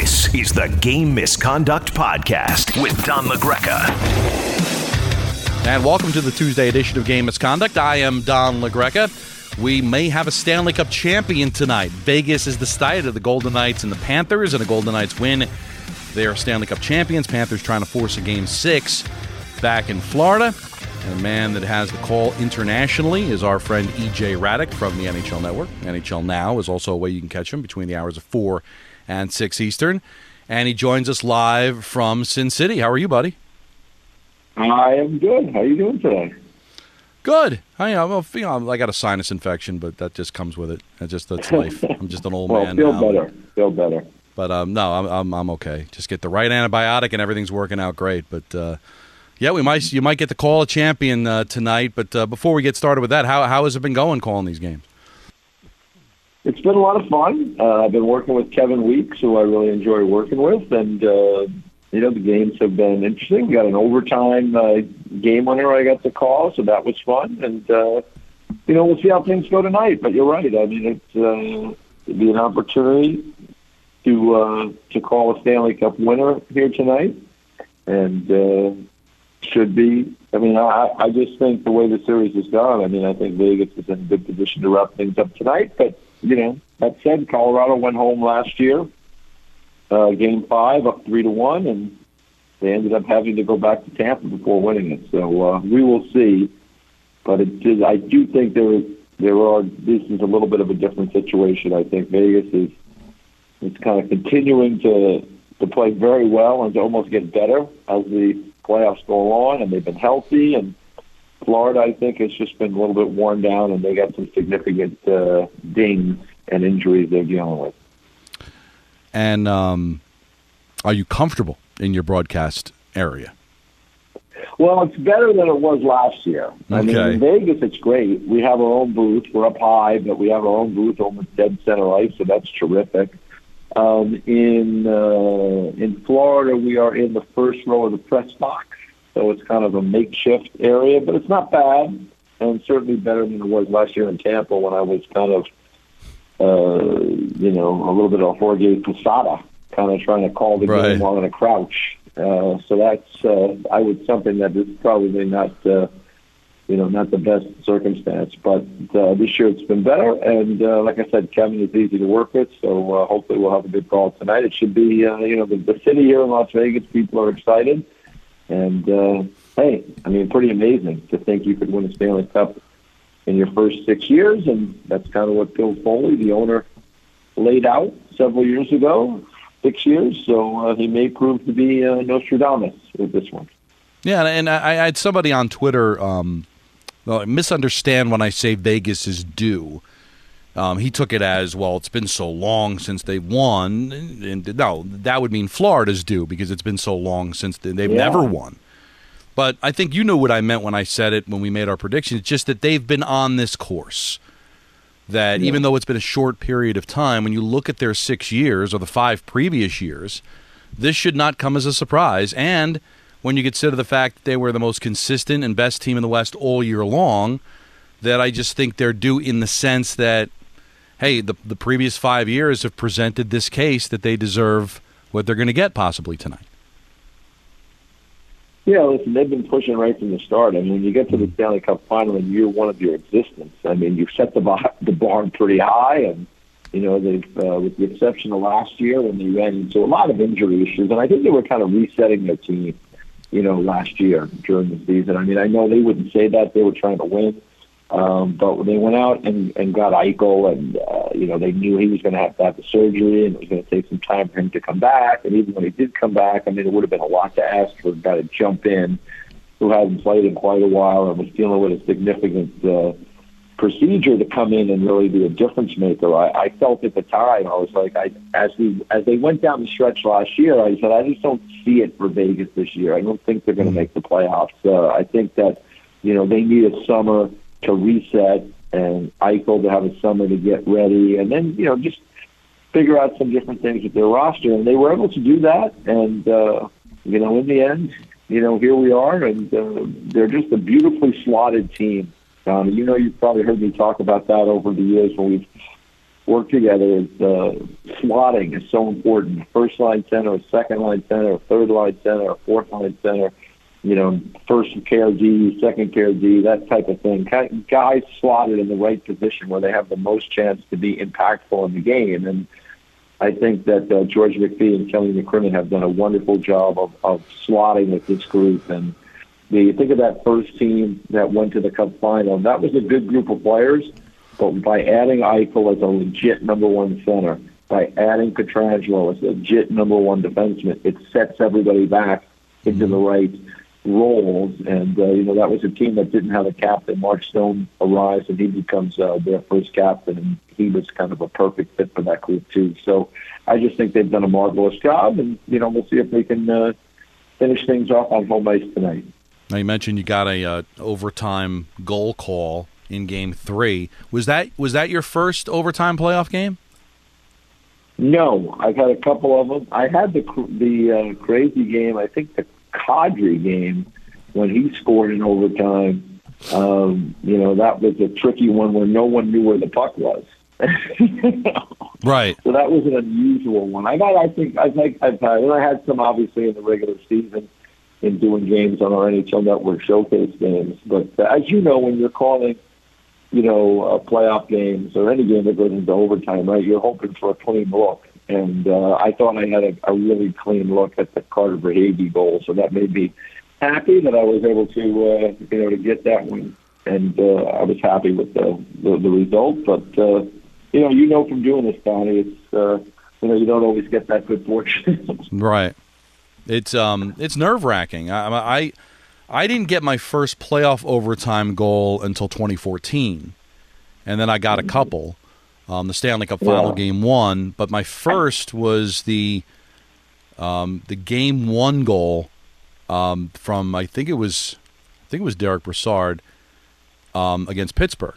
This is the Game Misconduct Podcast with Don LaGreca. And welcome to the Tuesday edition of Game Misconduct. I am Don LaGreca. We may have a Stanley Cup champion tonight. Vegas is the site of the Golden Knights and the Panthers, and the Golden Knights win. They are Stanley Cup champions. Panthers trying to force a game six back in Florida. And a man that has the call internationally is our friend EJ Hradek from the NHL Network. NHL Now is also a way you can catch him between the hours of 4 and 6 Eastern. And he joins us live from Sin City. How are you, buddy? I am good. How are you doing today? Good. I, well, you know, I got a sinus infection, but that just comes with it. That's just that's life. I'm just an old well, man feel now. better. Feel better. But um, no, I'm, I'm I'm okay. Just get the right antibiotic, and everything's working out great. But uh, yeah, we might you might get the call a champion uh, tonight. But uh, before we get started with that, how how has it been going calling these games? It's been a lot of fun. Uh, I've been working with Kevin Weeks, who I really enjoy working with, and uh, you know the games have been interesting. We got an overtime uh, game winner I got to call, so that was fun. And uh, you know we'll see how things go tonight. But you're right. I mean it's uh, it'd be an opportunity to uh, to call a Stanley Cup winner here tonight, and uh, should be. I mean, I, I just think the way the series has gone. I mean, I think Vegas is in a good position to wrap things up tonight. But you know, that said, Colorado went home last year, uh, game five, up three to one, and they ended up having to go back to Tampa before winning it. So uh, we will see. But it is, I do think there there are. This is a little bit of a different situation. I think Vegas is it's kind of continuing to to play very well and to almost get better as the playoffs go on, and they've been healthy. And Florida, I think, has just been a little bit worn down, and they got some significant uh, dings and injuries they're dealing with. And um, are you comfortable in your broadcast area? Well, it's better than it was last year. I mean, in Vegas, it's great. We have our own booth. We're up high, but we have our own booth almost dead center ice, so that's terrific. Um, in uh, in Florida, we are in the first row of the press box, so it's kind of a makeshift area, but it's not bad, and certainly better than it was last year in Tampa when I was kind of, uh, you know, a little bit of Jorge Posada, kind of trying to call the Right. game while in a crouch. Uh, so that's uh, I would something that is probably not uh, you know not the best circumstance, but uh, this year it's been better. And uh, like I said, Kevin is easy to work with, so uh, hopefully we'll have a good call tonight. It should be uh, you know the, the city here in Las Vegas, people are excited, and uh, hey, I mean pretty amazing to think you could win a Stanley Cup in your first six years, and that's kind of what Bill Foley, the owner, laid out several years ago, six years. So uh, he may prove to be uh, Nostradamus with this one. Yeah, and I, I had somebody on Twitter um, misunderstand when I say Vegas is due. Um, he took it as well. It's been so long since they won, and no, that would mean Florida's due because it's been so long since they, they've Yeah. never won. But I think you know what I meant when I said it when we made our prediction. It's just that they've been on this course. That even though it's been a short period of time, when you look at their six years or the five previous years, this should not come as a surprise. And when you consider the fact that they were the most consistent and best team in the West all year long, that I just think they're due in the sense that, hey, the, the previous five years have presented this case that they deserve what they're going to get possibly tonight. Yeah, listen, they've been pushing right from the start. I mean, when you get to the Stanley Cup final in year one of your existence, I mean, you've set the the bar pretty high, and you know they've, uh, with the exception of last year when they ran into a lot of injury issues, and I think they were kind of resetting their team, you know, last year during the season. I mean, I know they wouldn't say that they were trying to win, um, but when they went out and, and got Eichel, and uh, you know they knew he was going to have to have the surgery, and it was going to take some time for him to come back. And even when he did come back, I mean, it would have been a lot to ask for a guy to jump in who hadn't played in quite a while and was dealing with a significant uh, procedure to come in and really be a difference maker. I, I felt at the time I was like, I as we as they went down the stretch last year, I said I just don't see it for Vegas this year. I don't think they're going to make the playoffs. Uh, I think that you know they need a summer to reset and Eichel to have a summer to get ready, and then you know just figure out some different things with their roster. And they were able to do that, and uh, you know in the end, you know here we are, and uh, they're just a beautifully slotted team. Um, you know, you've probably heard me talk about that over the years when we've worked together. Uh, slotting is so important. First line center, second line center, third line center, fourth line center. You know, first care D, second care D, that type of thing. Guys slotted in the right position where they have the most chance to be impactful in the game. And I think that uh, George McPhee and Kelly McCrimmon have done a wonderful job of, of slotting with this group and you think of that first team that went to the Cup final. That was a good group of players, but by adding Eichel as a legit number one center, by adding Pietrangelo as a legit number one defenseman, it sets everybody back into the right roles. And uh, you know that was a team that didn't have a captain. Mark Stone arrives and he becomes uh, their first captain, and he was kind of a perfect fit for that group too. So I just think they've done a marvelous job, and you know we'll see if they can uh, finish things off on home ice tonight. Now you mentioned you got a uh, overtime goal call in Game Three. Was that was that your first overtime playoff game? No, I've had a couple of them. I had the the uh, crazy game. I think the Kadri game when he scored in overtime. Um, you know that was a tricky one where no one knew where the puck was. Right. So that was an unusual one. I got. I think. I think I've had. And I had some obviously in the regular season in doing games on our NHL Network showcase games. But uh, as you know, when you're calling, you know, uh, playoff games or any game that goes into overtime, right, you're hoping for a clean look. And uh, I thought I had a, a really clean look at the Carter Verhaeghe goal, so that made me happy that I was able to, uh, you know, to get that one. And uh, I was happy with the the, the result. But uh, you know, you know from doing this, Donnie, it's uh, you know you don't always get that good fortune. right. It's um it's nerve wracking. I, I I didn't get my first playoff overtime goal until 2014, and then I got a mm-hmm. Um, the Stanley Cup Final yeah. Game One, but my first was the um, the Game One goal um, from I think it was I think it was Derek Brassard um, against Pittsburgh.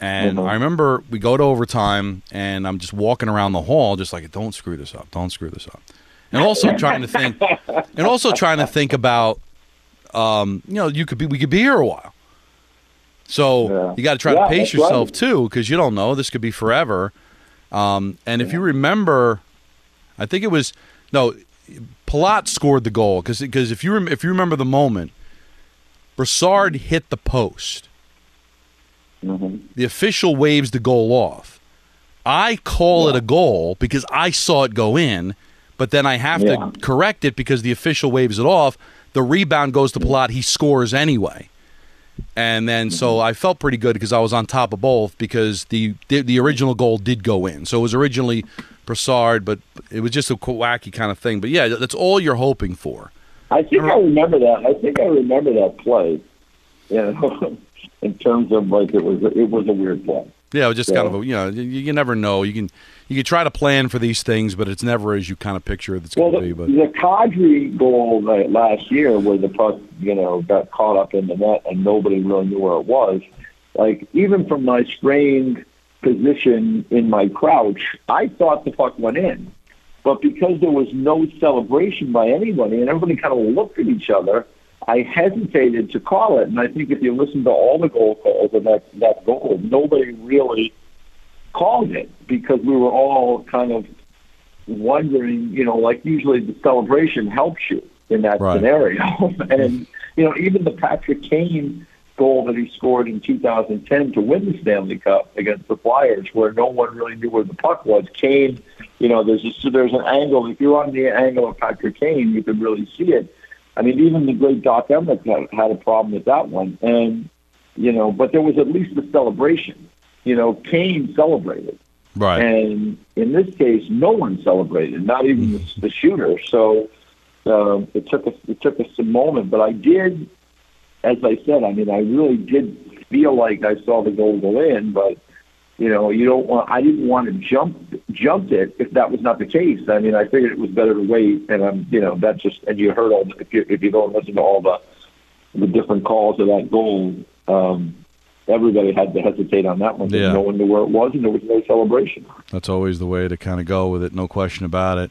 And mm-hmm. I remember we go to overtime, and I'm just walking around the hall, just like, don't screw this up, don't screw this up and also trying to think, and also trying to think about, um, you know, you could be, we could be here a while. So yeah. you got to try yeah, to pace yourself right. too, because you don't know this could be forever. Um, and yeah. if you remember, I think it was no, Palat scored the goal because because if you rem- if you remember the moment, Brassard hit the post. Mm-hmm. The official waves the goal off. I call it a goal because I saw it go in but then I have yeah. to correct it because the official waves it off. The rebound goes to Palat. He scores anyway. And then mm-hmm. so I felt pretty good because I was on top of both because the, the, the original goal did go in. So it was originally Brassard, but it was just a wacky kind of thing. But yeah, that's all you're hoping for. I think I remember that. I think I remember that play. Yeah, in terms of like it was it was a weird play. Yeah, just kind of a, you know you, you never know. You can you can try to plan for these things, but it's never as you kind of picture it's well, going to be. But the Kadri goal last year, where the puck you know got caught up in the net and nobody really knew where it was, like even from my strained position in my crouch, I thought the puck went in, but because there was no celebration by anybody and everybody kind of looked at each other. I hesitated to call it, and I think if you listen to all the goal calls of that that goal, nobody really called it because we were all kind of wondering, you know, like usually the celebration helps you in that right. scenario. and, you know, even the Patrick Kane goal that he scored in 2010 to win the Stanley Cup against the Flyers, where no one really knew where the puck was. Kane, you know, there's a, there's an angle. If you're on the angle of Patrick Kane, you can really see it. I mean, even the great Doc Emrick had a problem with that one, and you know, but there was at least a celebration you know, Kane celebrated. Right. And in this case, no one celebrated, not even the, the shooter. So uh, it took us it took us a moment, but I did as I said, I mean, I really did feel like I saw the goal go in, but you know, you don't want. I didn't want to jump jump it if that was not the case. I mean, I figured it was better to wait, and I'm, you know, that's just. And you heard all the, if you if you go and listen to all the the different calls of that goal, um, everybody had to hesitate on that one. Yeah. No one knew where it was, and there was no celebration. That's always the way to kind of go with it, no question about it.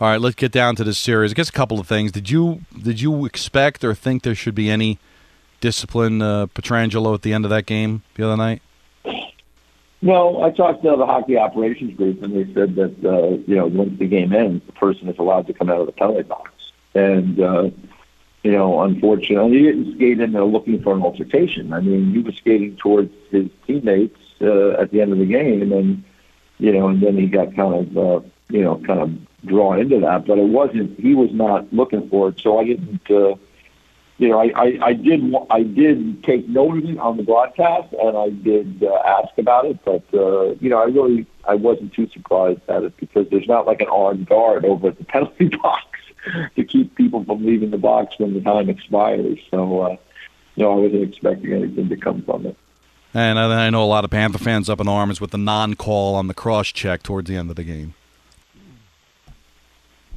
All right, let's get down to this series. I guess a couple of things. Did you did you expect or think there should be any discipline uh, Pietrangelo at the end of that game the other night? No, I talked to the hockey operations group, and they said that uh, you know once the game ends, the person is allowed to come out of the penalty box. And uh, you know, unfortunately, he didn't skate in there looking for an altercation. I mean, he was skating towards his teammates uh, at the end of the game, and you know, and then he got kind of uh, you know kind of drawn into that. But it wasn't. He was not looking for it, so I didn't. Uh, you know, I, I, I did I did take note of it on the broadcast, and I did uh, ask about it. But uh, you know, I really I wasn't too surprised at it because there's not like an armed guard over at the penalty box to keep people from leaving the box when the time expires. So, uh, no, I wasn't expecting anything to come from it. And I know a lot of Panther fans up in arms with the non-call on the cross check towards the end of the game.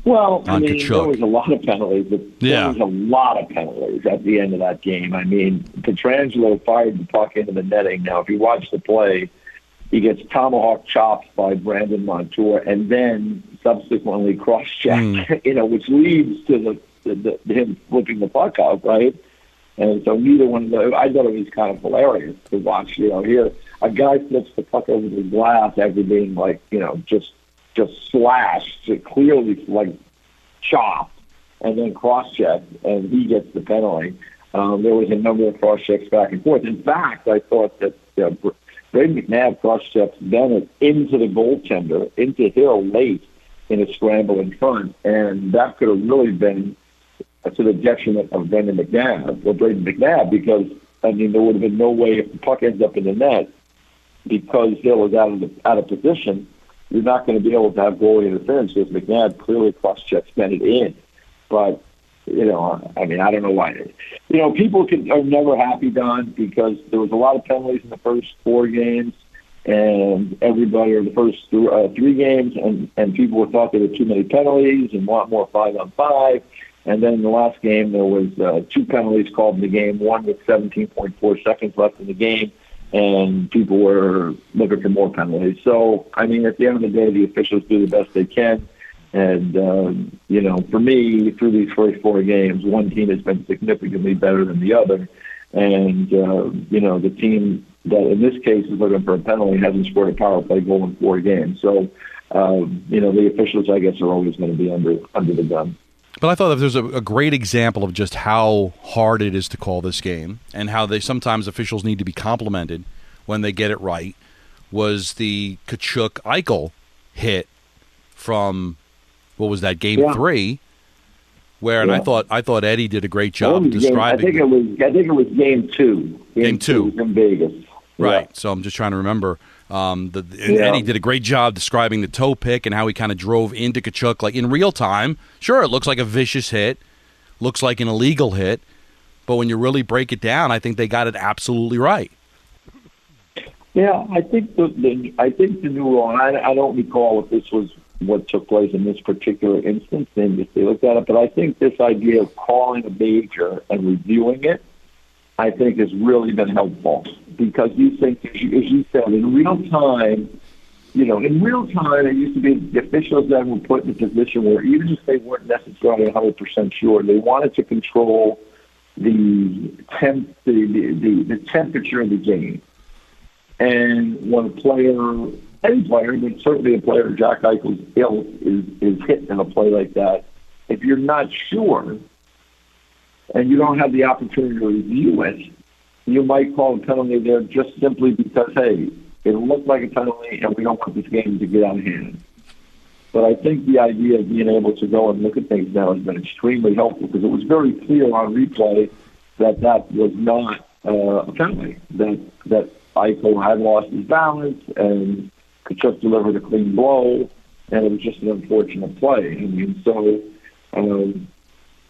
Well, I mean, Tkachuk. there was a lot of penalties. But Yeah. There was a lot of penalties at the end of that game. I mean, Pietrangelo fired the puck into the netting. Now, if you watch the play, he gets tomahawk chopped by Brandon Montour and then subsequently cross-checked, hmm. you know, which leads to the, the, the him flipping the puck out, right? And so neither one of those, I thought it was kind of hilarious to watch, you know, here a guy flips the puck over the glass after being like, you know, just just slashed, clearly like chopped, and then cross checked, and he gets the penalty. Um, there was a number of cross checks back and forth. In fact, I thought that know, Brady McNabb cross checks Bennett into the goaltender, into Hill late in a scramble in front, and that could have really been to the detriment of Brendan McNabb or Brayden McNabb because I mean there would have been no way if the puck ends up in the net because Hill is out of the, out of position, you're not going to be able to have goalie interference because McNabb clearly cross checks Bennett in. But you know, I mean, I don't know why. You know, people can, are never happy, Don, because there was a lot of penalties in the first four games, and everybody, or the first th- uh, three games, and and people thought there were too many penalties and want more five on five. And then in the last game, there was uh, two penalties called in the game. One with 17.4 seconds left in the game, and people were looking for more penalties. So, I mean, at the end of the day, the officials do the best they can. And, um, you know, for me, through these first four games, one team has been significantly better than the other. And, uh, you know, the team that in this case is looking for a penalty hasn't scored a power play goal in four games. So, um, you know, the officials, I guess, are always going to be under under the gun. But I thought that there's a, a great example of just how hard it is to call this game and how they sometimes officials need to be complimented when they get it right. Was the Tkachuk Eichel hit from what was that game Yeah. three? Where and I thought I thought Eddie did a great job game- describing. I think it was. I think it was game two. Game two. in Vegas. Right. So I'm just trying to remember. Um, the, and Yeah. Eddie did a great job describing the toe pick and how he kind of drove into Tkachuk like in real time. Sure, it looks like a vicious hit, looks like an illegal hit, but when you really break it down, I think they got it absolutely right. Yeah, I think the, the I think the new rule. and I, I don't recall if this was what took place in this particular instance, then just they looked at it. But I think this idea of calling a major and reviewing it, I think has really been helpful because you think, as you, said, in real time, you know, in real time, it used to be the officials then were put in a position where even if they weren't necessarily 100% sure, they wanted to control the temp, the, the, the, the temperature of the game. And when a player, any player, but certainly a player Jack Eichel's ill is, is hit in a play like that, if you're not sure and you don't have the opportunity to review it, you might call a penalty there just simply because, hey, it looked like a penalty and we don't want this game to get out of hand. But I think the idea of being able to go and look at things now has been extremely helpful because it was very clear on replay that that was not uh, a penalty, that, that Eichel had lost his balance and Tkachuk delivered a clean blow, and it was just an unfortunate play. I mean, so, um,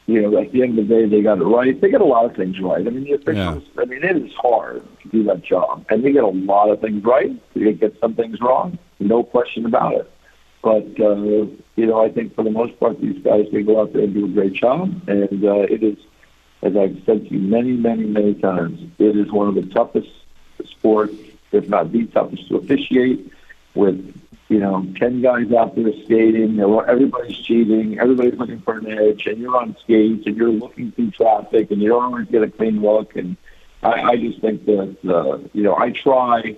you know, at the end of the day, they got it right. They get a lot of things right. I mean, the officials, yeah. I mean, it is hard to do that job. And they get a lot of things right. They get some things wrong, no question about it. But, uh, you know, I think for the most part, these guys, they go out there and do a great job. And uh, it is, as I've said to you many, many, many times, it is one of the toughest sports, if not the toughest, to officiate with you know, 10 guys out there skating, everybody's cheating, everybody's looking for an edge, and you're on skates, and you're looking through traffic, and you don't always get a clean look. And I, I just think that, uh, you know, I try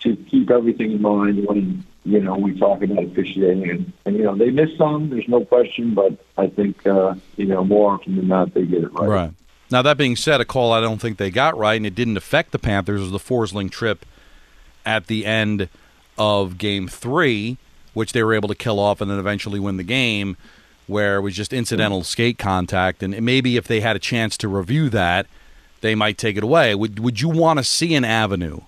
to keep everything in mind when, you know, we talk about officiating. And, and you know, they miss some, there's no question, but I think, uh, you know, more often than not, they get it right. Right. Now, that being said, a call I don't think they got right, and it didn't affect the Panthers, was the Forsling trip at the end – of game three, which they were able to kill off and then eventually win the game, where it was just incidental skate contact. And maybe if they had a chance to review that, they might take it away. Would, would you want to see an avenue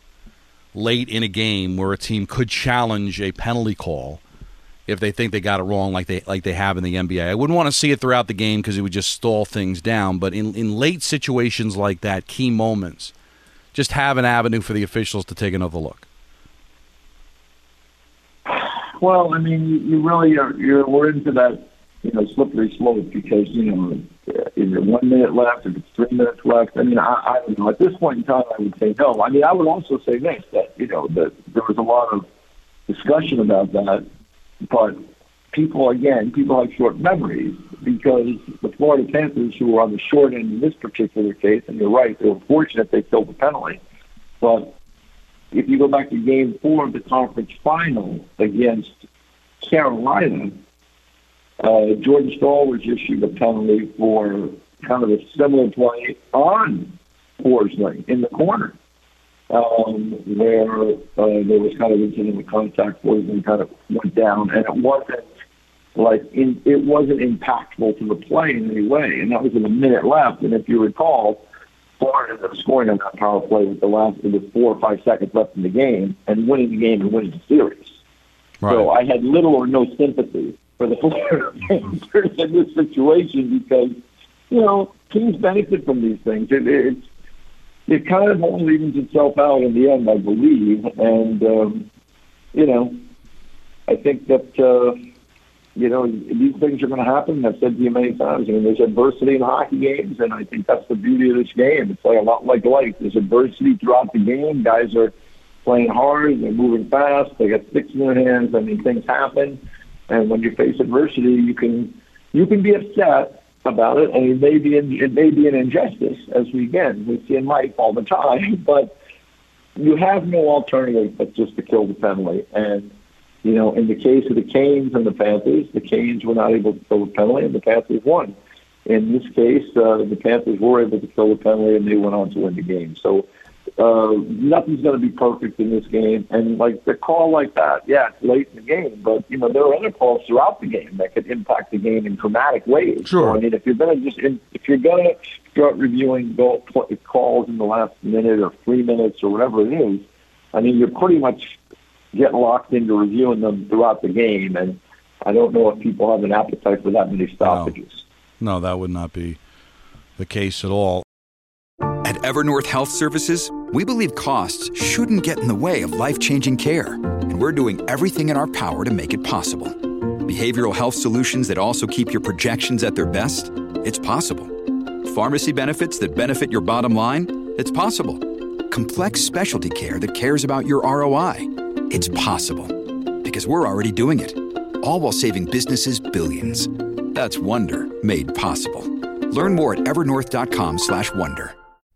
late in a game where a team could challenge a penalty call? if they think they got it wrong like they like they have in the NBA. I wouldn't want to see it throughout the game because it would just stall things down, but in in late situations like that, key moments, just have an avenue for the officials to take another look. Well, I mean, you, really are. You're we're into that, you know, slippery slope because you know, is it one minute left? If it's three minutes left? I mean, I, I don't know. At this point in time, I would say no. I mean, I would also say this that you know that there was a lot of discussion about that, but people again, people have short memories because the Florida Panthers, who were on the short end in this particular case, and you're right, they were fortunate they killed the penalty, but if you go back to game four of the conference final against Carolina, uh, Jordan Staal was issued a penalty for kind of a similar play on Forsling in the corner, um, where uh, there was kind of incidental contact. Forsling kind of went down, and it wasn't like in, it wasn't impactful to the play in any way. And that was in a minute left. And if you recall, Florida ended up scoring on that power play with the last with four or five seconds left in the game and winning the game and winning the series. Right. So I had little or no sympathy for the Florida Panthers in this situation because you know teams benefit from these things. It, it's it kind of all evens itself out in the end, I believe, and um, you know I think that. Uh, you know, these things are going to happen. I've said to you many times. I mean, there's adversity in hockey games, and I think that's the beauty of this game. It's like a lot like life. There's adversity throughout the game. Guys are playing hard. They're moving fast. They got sticks in their hands. I mean, things happen, and when you face adversity, you can you can be upset about it, and it may be it may be an injustice, as we again we see in life all the time. But you have no alternative but just to kill the penalty and you know, in the case of the Canes and the Panthers, the Canes were not able to kill the penalty, and the Panthers won. In this case, uh, the Panthers were able to kill the penalty, and they went on to win the game. So uh, nothing's going to be perfect in this game. And like the call like that, yeah, it's late in the game, but you know there are other calls throughout the game that could impact the game in dramatic ways. Sure. So, I mean, if you're going to just if you're going to start reviewing goal, calls in the last minute or three minutes or whatever it is, I mean, you're pretty much get locked into reviewing them throughout the game. And I don't know if people have an appetite for that many stoppages. No, no that would not be the case at all. At Evernorth Health Services, we believe costs shouldn't get in the way of life changing care. And we're doing everything in our power to make it possible behavioral health solutions that also keep your projections at their best? It's possible. Pharmacy benefits that benefit your bottom line? It's possible. Complex specialty care that cares about your ROI? It's possible. Because we're already doing it. All while saving businesses billions. That's Wonder made possible. Learn more at evernorth.com/wonder.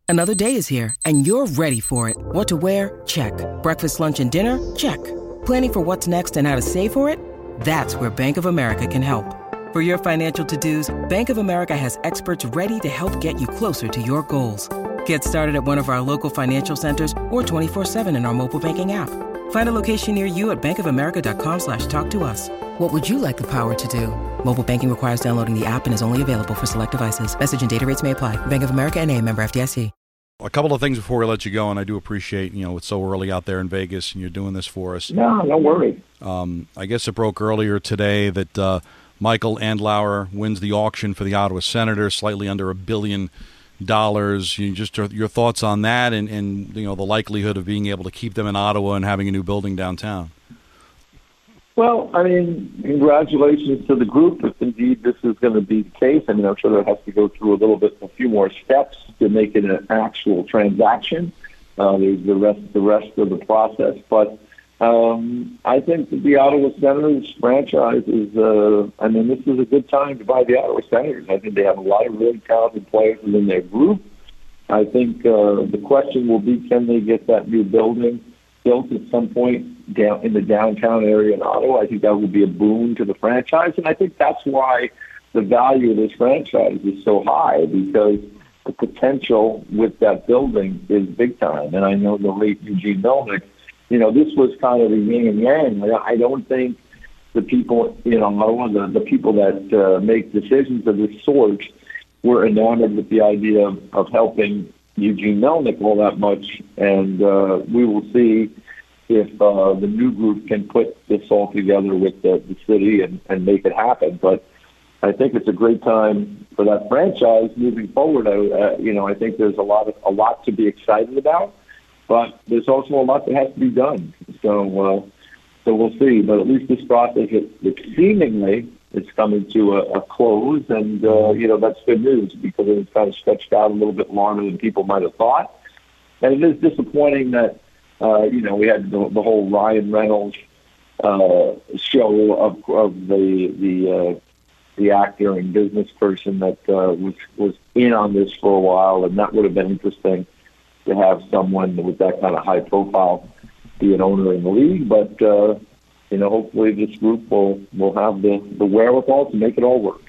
Another day is here and you're ready for it. What to wear? Check. Breakfast, lunch and dinner? Check. Planning for what's next and how to save for it? That's where Bank of America can help. For your financial to-dos, Bank of America has experts ready to help get you closer to your goals. Get started at one of our local financial centers or 24-7 in our mobile banking app. Find a location near you at bankofamerica.com slash talk to us. What would you like the power to do? Mobile banking requires downloading the app and is only available for select devices. Message and data rates may apply. Bank of America and a member FDIC. A couple of things before we let you go, and I do appreciate, you know, it's so early out there in Vegas and you're doing this for us. No, no worry. Um, I guess it broke earlier today that uh, Michael Andlauer wins the auction for the Ottawa Senators, slightly under a billion dollars. You just your, your thoughts on that, and, and you know the likelihood of being able to keep them in Ottawa and having a new building downtown. Well, I mean, congratulations to the group if indeed this is going to be the case. I mean, I'm sure that has to go through a little bit, a few more steps to make it an actual transaction. Uh, there's the rest, the rest of the process, but um, I think that the Ottawa Senators franchise is. Uh, I mean, this is a good time to buy the Ottawa Senators. I think they have a lot of really talented players within their group. I think uh, the question will be, can they get that new building built at some point down in the downtown area in Ottawa? I think that will be a boon to the franchise, and I think that's why the value of this franchise is so high because the potential with that building is big time. And I know the late Eugene Melnyk you know, this was kind of a yin and yang. I don't think the people, you know, the, the people that uh, make decisions of this sort were enamored with the idea of, of helping Eugene Melnyk all that much. And uh, we will see if uh, the new group can put this all together with the, the city and, and make it happen. But I think it's a great time for that franchise moving forward. I, uh, you know, I think there's a lot of a lot to be excited about. But there's also a lot that has to be done. So, uh, so we'll see. But at least this process, it, it seemingly it's coming to a, a close, and uh, you know that's good news because it's kind of stretched out a little bit longer than people might have thought. And it is disappointing that uh, you know we had the, the whole Ryan Reynolds uh, show of, of the the uh, the actor and business person that uh, was was in on this for a while, and that would have been interesting to have someone with that kind of high profile be an owner in the league. But uh, you know, hopefully this group will will have the the wherewithal to make it all work.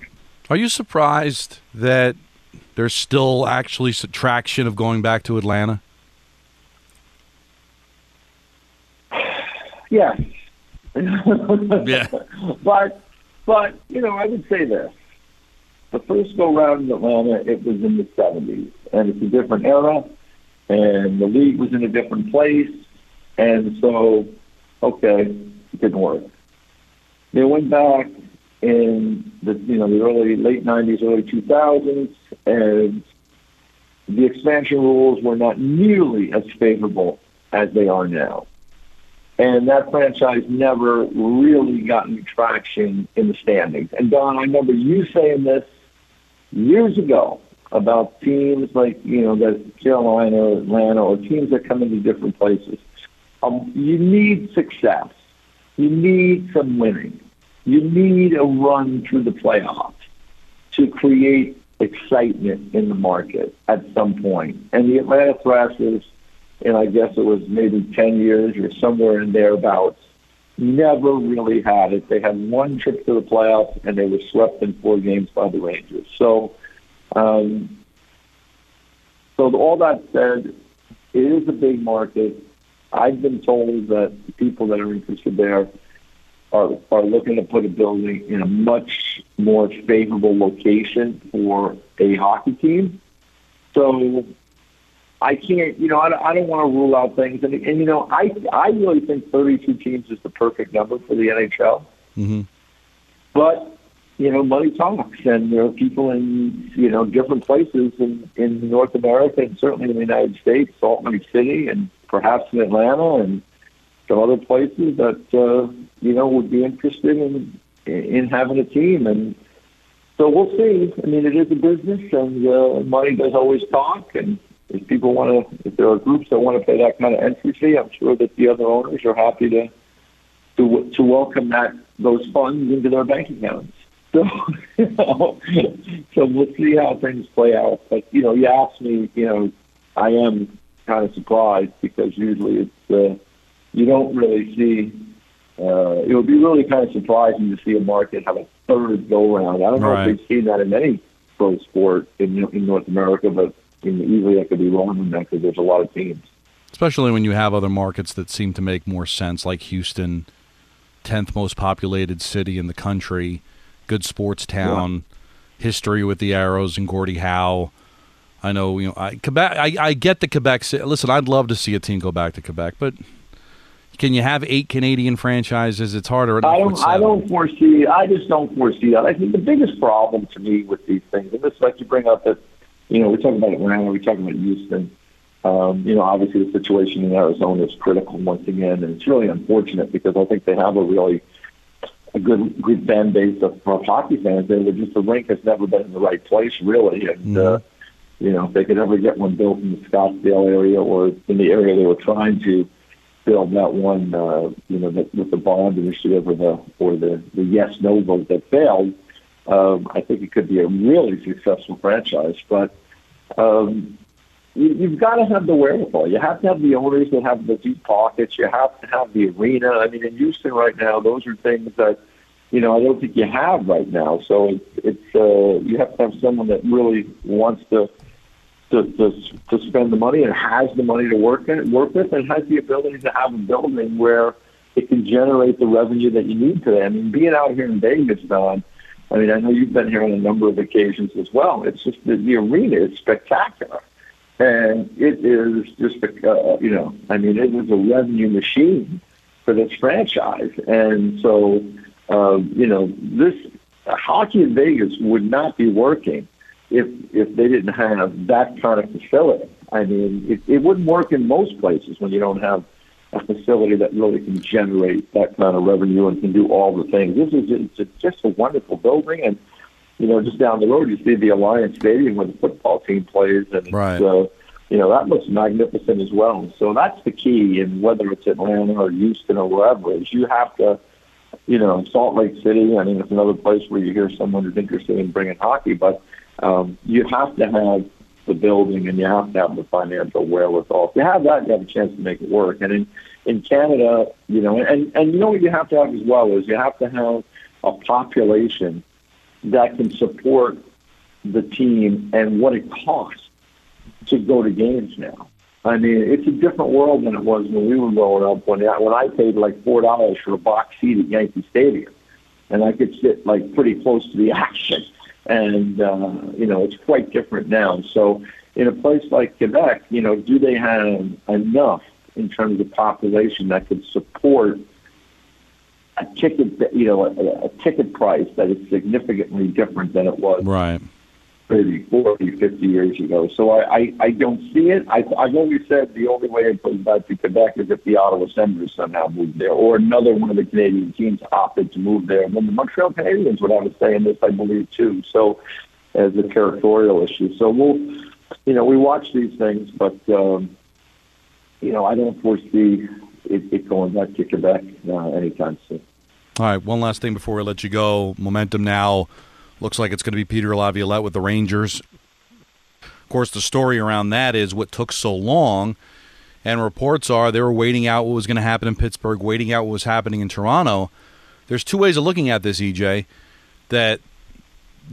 Are you surprised that there's still actually traction of going back to Atlanta? Yes. yeah. But but you know, I would say this. The first go round in Atlanta, it was in the 70s, and it's a different era and the league was in a different place, and so okay, it didn't work. They went back in the you know the early late '90s, early 2000s, and the expansion rules were not nearly as favorable as they are now. And that franchise never really got any traction in the standings. And Don, I remember you saying this years ago about teams like you know that Carolina or Atlanta or teams that come into different places. Um, you need success. You need some winning. You need a run through the playoffs to create excitement in the market at some point. And the Atlanta Thrashers, and I guess it was maybe 10 years or somewhere in thereabouts, never really had it. They had one trip to the playoffs and they were swept in four games by the Rangers. So um, so all that said, it is a big market. I've been told that the people that are interested there are are looking to put a building in a much more favorable location for a hockey team. So I can't, you know, I, I don't want to rule out things, and, and you know, I I really think 32 teams is the perfect number for the NHL. Mm-hmm. But you know, money talks, and there are people in you know different places in in North America and certainly in the United States, Salt Lake City, and perhaps in Atlanta and some other places that uh, you know would be interested in in, in having a team. And so we'll see. I mean, it is a business, and uh, money does always talk. And if people want to, if there are groups that want to pay that kind of entry fee, I'm sure that the other owners are happy to to to welcome that those funds into their bank accounts. So, you know, so we'll see how things play out. But you know, you asked me, you know, I am kind of surprised because usually it's uh, you don't really see. Uh, it would be really kind of surprising to see a market have a third go around. I don't know Right. if they've seen that in any pro sport in in North America, but you know, easily I could be wrong on that because there's a lot of teams. Especially when you have other markets that seem to make more sense, like Houston, 10th most populated city in the country, good sports town, history with the Arrows and Gordie Howe. I know, you know, I, Quebec. I, I get the Quebec. Listen, I'd love to see a team go back to Quebec, but can you have eight Canadian franchises? It's harder. I don't. I don't foresee. I just don't foresee that. I think the biggest problem to me with these things, and this like you bring up that, you know, we're talking about Atlanta, we're talking about Houston. Um, you know, obviously the situation in Arizona is critical once again, and it's really unfortunate because I think they have a really a good good fan base of, of hockey fans there. But just the rink has never been in the right place, really, and. Uh, you know, if they could ever get one built in the Scottsdale area or in the area they were trying to build that one, uh, you know, the, with the bond initiative or the or the, the yes no vote that failed, um, I think it could be a really successful franchise. But um, you, you've got to have the wherewithal. You have to have the owners that have the deep pockets. You have to have the arena. I mean, in Houston right now, those are things that you know I don't think you have right now. So it's it's uh, you have to have someone that really wants to to, to, to spend the money and has the money to work in, work with and has the ability to have a building where it can generate the revenue that you need today. I mean, being out here in Vegas, Don, I mean, I know you've been here on a number of occasions as well. It's just the, the arena is spectacular. And it is just, a, uh, you know, I mean, it is a revenue machine for this franchise. And so, um, you know, this hockey in Vegas would not be working if if they didn't have that kind of facility. I mean, it, it wouldn't work in most places when you don't have a facility that really can generate that kind of revenue and can do all the things. This is it's a, just a wonderful building, and you know, just down the road you see the Allegiant Stadium where the football team plays, and Right. it's, uh, you know that looks magnificent as well. So that's the key, and whether it's Atlanta or Houston or wherever, is you have to you know, Salt Lake City. I mean, it's another place where you hear someone who's interested in bringing hockey, but um, you have to have the building and you have to have the financial wherewithal. If you have that, you have a chance to make it work. And in in Canada, you know, and and you know what you have to have as well is you have to have a population that can support the team and what it costs to go to games now. I mean, it's a different world than it was when we were growing up. When I, when I paid like four dollars for a box seat at Yankee Stadium, and I could sit like pretty close to the action, and uh, you know, it's quite different now. So, in a place like Quebec, you know, do they have enough in terms of population that could support a ticket, you know, a, a ticket price that is significantly different than it was Right. maybe 40, 50 years ago. So I, I, I don't see it. I, I've always said the only way it goes back to Quebec is if the Ottawa Senators somehow moved there, or another one of the Canadian teams opted to move there. And then the Montreal Canadiens would have a say in this, I believe, too. So as a territorial issue. So we'll, you know, we watch these things, but, um, you know, I don't foresee it, it going back to Quebec uh, anytime soon. All right, one last thing before we let you go. Momentum now looks like it's going to be Peter Laviolette with the Rangers. Of course, the story around that is what took so long, and reports are they were waiting out what was going to happen in Pittsburgh, waiting out what was happening in Toronto. There's two ways of looking at this, EJ. That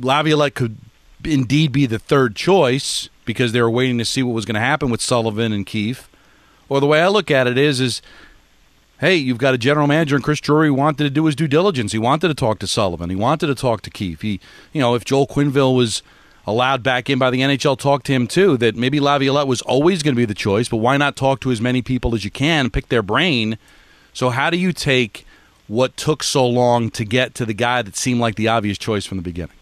Laviolette could indeed be the third choice because they were waiting to see what was going to happen with Sullivan and Keefe. Or the way I look at it is, is hey, you've got a general manager and Chris Drury wanted to do his due diligence. He wanted to talk to Sullivan. He wanted to talk to Keefe. He, you know, if Joel Quenneville was allowed back in by the NHL, talk to him too. That maybe Laviolette was always going to be the choice, but why not talk to as many people as you can, pick their brain? So how do you take what took so long to get to the guy that seemed like the obvious choice from the beginning?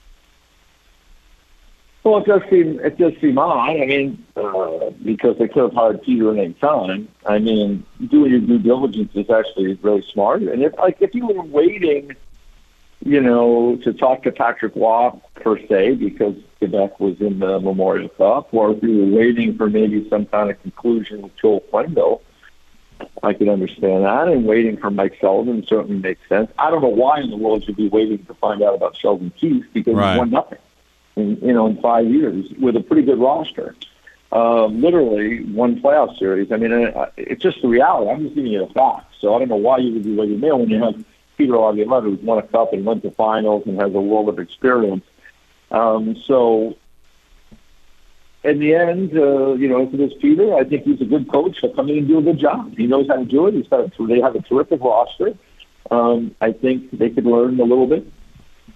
Well, it does seem it does seem odd. I mean, uh, because they could have hired Peter at any time. I mean, doing your due diligence is actually really smart. And if like if you were waiting you know, to talk to Patrick Roy per se because Quebec was in the Memorial Cup, or if we were waiting for maybe some kind of conclusion with Joel Quenneville, I could understand that. And waiting for Mike Sullivan certainly makes sense. I don't know why in the world you'd be waiting to find out about Sheldon Keefe because Right. he won nothing in you know in five years with a pretty good roster. Uh, literally one playoff series. I mean, uh, it's just the reality. I'm just giving you the facts. So I don't know why you would be waiting there when you have Peter Laviolette who's won a cup and went to finals and has a world of experience. Um, so in the end, uh, you know, for this Peter, I think he's a good coach. Come in and do a good job. He knows how to do it. He's got a, they have a terrific roster. Um, I think they could learn a little bit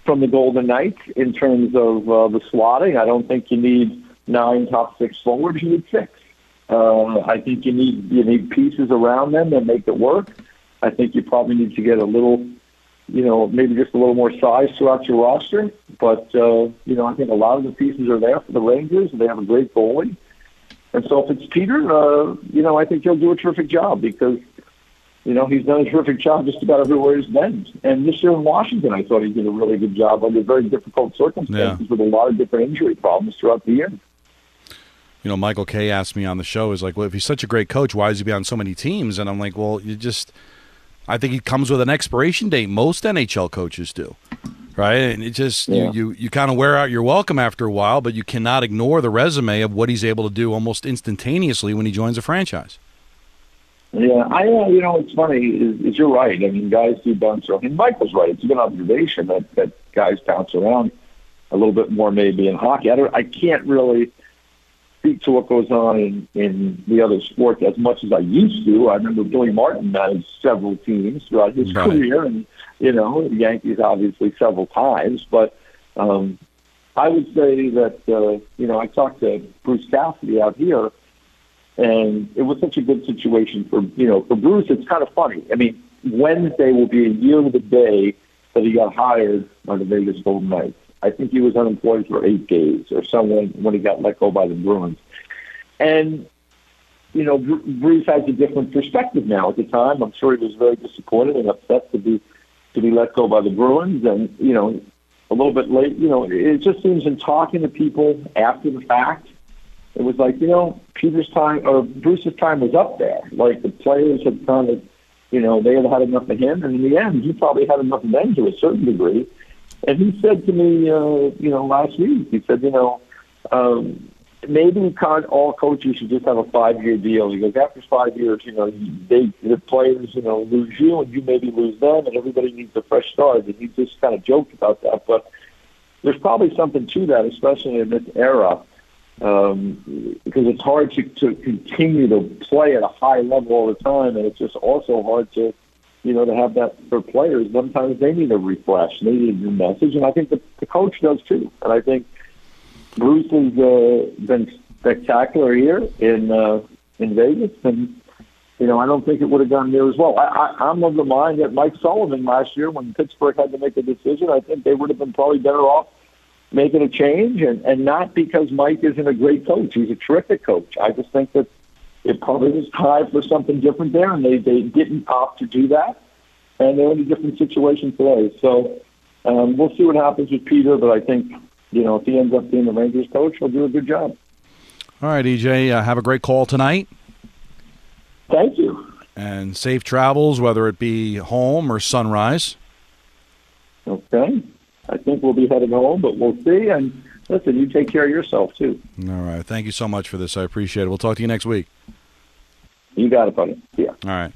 from the Golden Knights in terms of uh, the slotting. I don't think you need nine top six forwards. You need six. Uh, I think you need you need pieces around them that make it work. I think you probably need to get a little, you know, maybe just a little more size throughout your roster. But uh, you know, I think a lot of the pieces are there for the Rangers. They have a great goalie, and so if it's Peter, uh, you know, I think he'll do a terrific job because you know, he's done a terrific job just about everywhere he's been. And this year in Washington, I thought he did a really good job under very difficult circumstances Yeah. with a lot of different injury problems throughout the year. you know, Michael Kay asked me on the show, is like, well, if he's such a great coach, why does he be on so many teams? And I'm like, well, you just, I think he comes with an expiration date. Most NHL coaches do, right? And it just, Yeah. you, you, you kind of wear out your welcome after a while, but you cannot ignore the resume of what he's able to do almost instantaneously when he joins a franchise. Yeah, I uh, you know it's funny is, is you're right. I mean, guys do bounce around. And Michael's right. It's a good observation that that guys bounce around a little bit more maybe in hockey. I don't. I can't really speak to what goes on in in the other sports as much as I used to. I remember Billy Martin managed several teams throughout his Right. career, and you know the Yankees obviously several times. But um, I would say that uh, you know I talked to Bruce Cassidy out here and it was such a good situation for you know for Bruce. It's kind of funny. I mean, Wednesday will be a year to the day that he got hired by the Vegas Golden Knights. I think he was unemployed for eight days or someone when he got let go by the Bruins. And you know, Bruce has a different perspective now. At the time, I'm sure he was very disappointed and upset to be to be let go by the Bruins, and you know, a little bit late. You know, it just seems in talking to people after the fact it was like you know Peter's time or Bruce's time was up there. Like the players had kind of, you know, they had had enough of him, and in the end, he probably had enough of them to a certain degree. And he said to me, uh, you know, last week, he said, you know, um, maybe con- all coaches should just have a five-year deal. He goes, after five years, you know, they the players, you know, lose you, and you maybe lose them, and everybody needs a fresh start. And he just kind of joked about that, but there's probably something to that, especially in this era um, because it's hard to, to continue to play at a high level all the time, and it's just also hard to, you know, to have that for players. Sometimes they need a refresh, they need a new message, and I think the, the coach does too. And I think Bruce has uh, been spectacular here in uh, in Vegas, and you know, I don't think it would have gone near as well. I, I, I'm of the mind that Mike Sullivan last year, when Pittsburgh had to make a decision, I think they would have been probably better off making a change, and, and not because Mike isn't a great coach. He's a terrific coach. I just think that it probably was time for something different there, and they, they didn't opt to do that, and they're in a different situation today. So um, we'll see what happens with Peter, but I think, you know, if he ends up being the Rangers coach, he'll do a good job. All right, EJ, uh, have a great call tonight. Thank you. And safe travels, whether it be home or Sunrise. Okay. I think we'll be heading home, but we'll see. And listen, you take care of yourself, too. All right. Thank you so much for this. I appreciate it. We'll talk to you next week. You got it, buddy. Yeah. All right.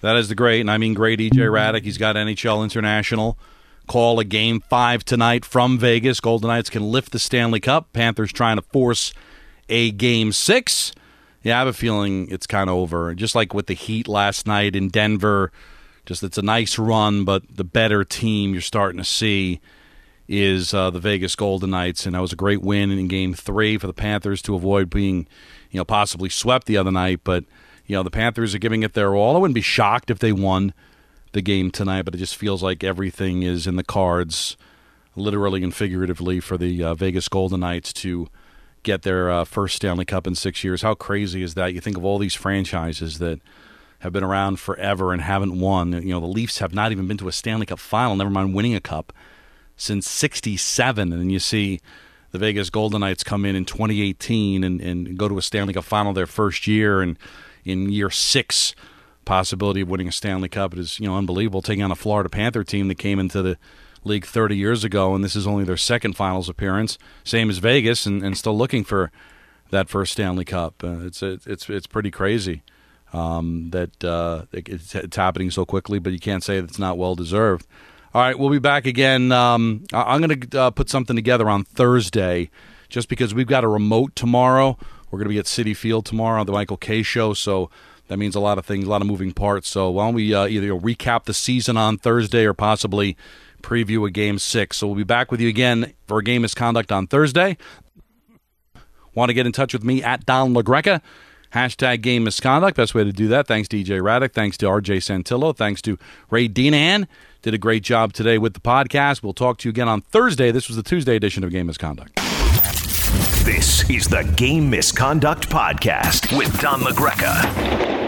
That is the great, and I mean great EJ Hradek. He's got NHL International. Call a game five tonight from Vegas. Golden Knights can lift the Stanley Cup. Panthers trying to force a game six. Yeah, I have a feeling it's kind of over. Just like with the Heat last night in Denver, just it's a nice run, but the better team you're starting to see is uh, the Vegas Golden Knights, and that was a great win in Game Three for the Panthers to avoid being, you know, possibly swept the other night. But you know, the Panthers are giving it their all. I wouldn't be shocked if they won the game tonight, but it just feels like everything is in the cards, literally and figuratively, for the uh, Vegas Golden Knights to get their uh, first Stanley Cup in six years. How crazy is that? You think of all these franchises that have been around forever and haven't won. You know, the Leafs have not even been to a Stanley Cup final, never mind winning a cup, since 67. And then you see the Vegas Golden Knights come in in 2018 and, and go to a Stanley Cup final their first year. And in year six, possibility of winning a Stanley Cup. Is, you know, unbelievable taking on a Florida Panther team that came into the league 30 years ago, and this is only their second finals appearance, same as Vegas, and, and still looking for that first Stanley Cup. Uh, it's, it's, it's pretty crazy um, that uh, it's, it's, happening so quickly, but you can't say that it's not well deserved. All right, we'll be back again. Um, I'm going to uh, put something together on Thursday just because we've got a remote tomorrow. We're going to be at Citi Field tomorrow on the Michael Kay Show, so that means a lot of things, a lot of moving parts. So why don't we uh, either recap the season on Thursday or possibly preview a game six? So we'll be back with you again for a game misconduct on Thursday. Want to get in touch with me at Don LaGreca? Hashtag game misconduct. Best way to do that. Thanks DJ Hradek. Thanks to RJ Santillo. Thanks to Ray Dinahan. Did a great job today with the podcast. We'll talk to you again on Thursday. This was the Tuesday edition of Game Misconduct. This is the Game Misconduct Podcast with Don LaGreca.